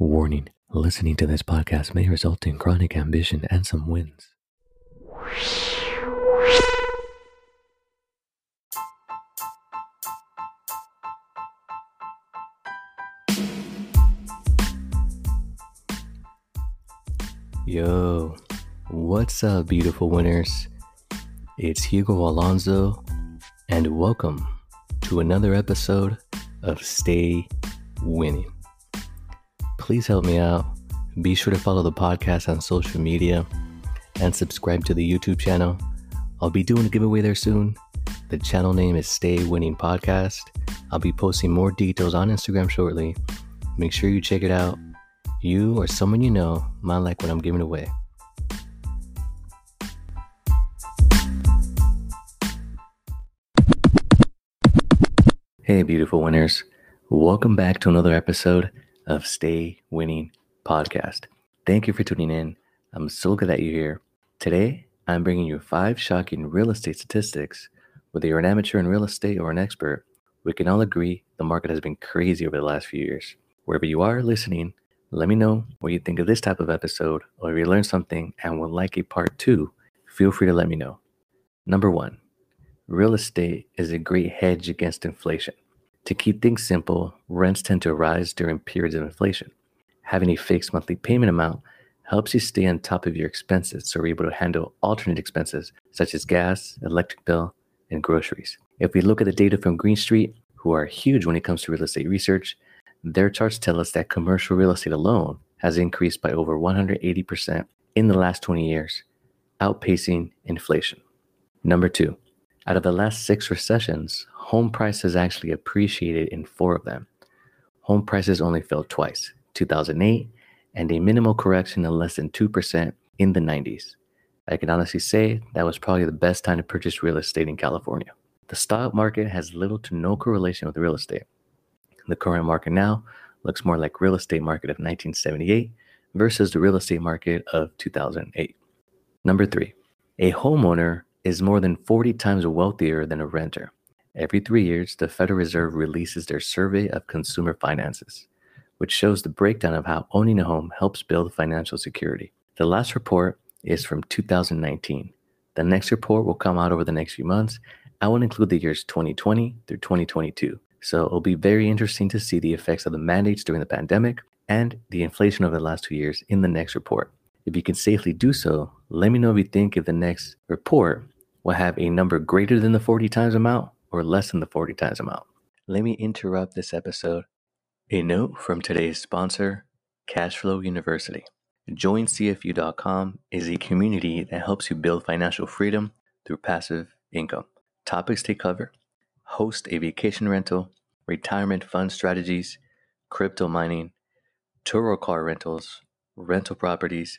Warning listening to this podcast may result in chronic ambition and some wins. Yo, what's up, beautiful winners? It's Hugo Alonso, and welcome to another episode of Stay Winning please help me out. Be sure to follow the podcast on social media and subscribe to the YouTube channel. I'll be doing a giveaway there soon. The channel name is Stay Winning Podcast. I'll be posting more details on Instagram shortly. Make sure you check it out. You or someone you know might like what I'm giving away. Hey, beautiful winners. Welcome back to another episode of Stay Winning Podcast. Thank you for tuning in. I'm so glad that you're here. Today, I'm bringing you five shocking real estate statistics. Whether you're an amateur in real estate or an expert, we can all agree the market has been crazy over the last few years. Wherever you are listening, let me know what you think of this type of episode, or if you learned something and would like a part two, feel free to let me know. Number one, real estate is a great hedge against inflation. To keep things simple, rents tend to rise during periods of inflation. Having a fixed monthly payment amount helps you stay on top of your expenses so you're able to handle alternate expenses such as gas, electric bill, and groceries. If we look at the data from Green Street, who are huge when it comes to real estate research, their charts tell us that commercial real estate alone has increased by over 180% in the last 20 years, outpacing inflation. Number two, out of the last six recessions, home prices actually appreciated in four of them. Home prices only fell twice 2008 and a minimal correction of less than 2% in the 90s. I can honestly say that was probably the best time to purchase real estate in California. The stock market has little to no correlation with real estate. The current market now looks more like real estate market of 1978 versus the real estate market of 2008. Number 3. A homeowner is more than 40 times wealthier than a renter. Every three years, the Federal Reserve releases their Survey of Consumer Finances, which shows the breakdown of how owning a home helps build financial security. The last report is from 2019. The next report will come out over the next few months. I will include the years 2020 through 2022. So it'll be very interesting to see the effects of the mandates during the pandemic and the inflation over the last two years in the next report. If you can safely do so, let me know if you think if the next report will have a number greater than the 40 times amount or less than the 40 times amount. Let me interrupt this episode. A note from today's sponsor, Cashflow University. JoinCFU.com is a community that helps you build financial freedom through passive income. Topics they cover host a vacation rental, retirement fund strategies, crypto mining, Turo car rentals, rental properties,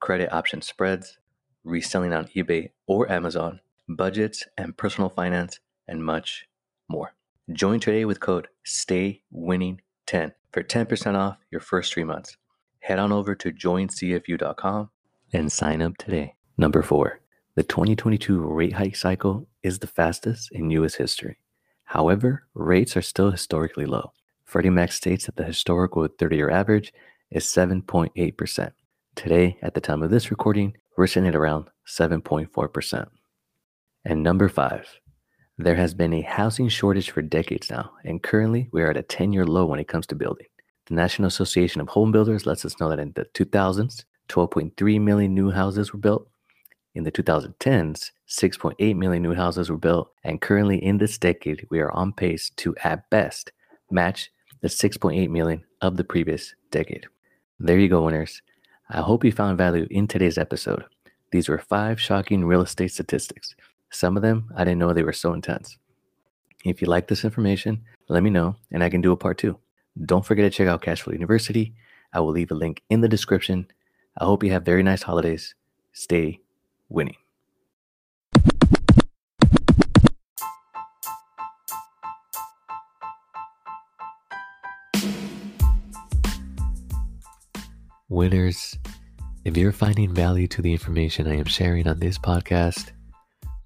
credit option spreads, reselling on eBay or Amazon, budgets and personal finance, and much more. Join today with code STAYWINNING10 for 10% off your first three months. Head on over to joincfu.com and sign up today. Number four, the 2022 rate hike cycle is the fastest in U.S. history. However, rates are still historically low. Freddie Mac states that the historical 30 year average is 7.8%. Today, at the time of this recording, we're sitting at around 7.4%. And number five, there has been a housing shortage for decades now, and currently we are at a 10 year low when it comes to building. The National Association of Home Builders lets us know that in the 2000s, 12.3 million new houses were built. In the 2010s, 6.8 million new houses were built, and currently in this decade, we are on pace to, at best, match the 6.8 million of the previous decade. There you go, winners. I hope you found value in today's episode. These were five shocking real estate statistics. Some of them, I didn't know they were so intense. If you like this information, let me know and I can do a part two. Don't forget to check out Cashflow University. I will leave a link in the description. I hope you have very nice holidays. Stay winning. Winners, if you're finding value to the information I am sharing on this podcast,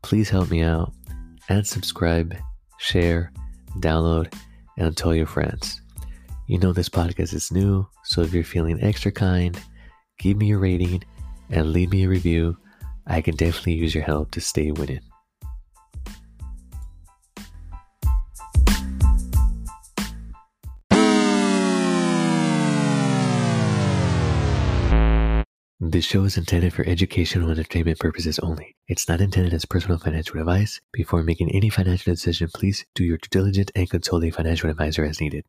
Please help me out and subscribe, share, download, and tell your friends. You know, this podcast is new, so if you're feeling extra kind, give me a rating and leave me a review. I can definitely use your help to stay winning. This show is intended for educational and entertainment purposes only. It's not intended as personal financial advice. Before making any financial decision, please do your due diligence and consult a financial advisor as needed.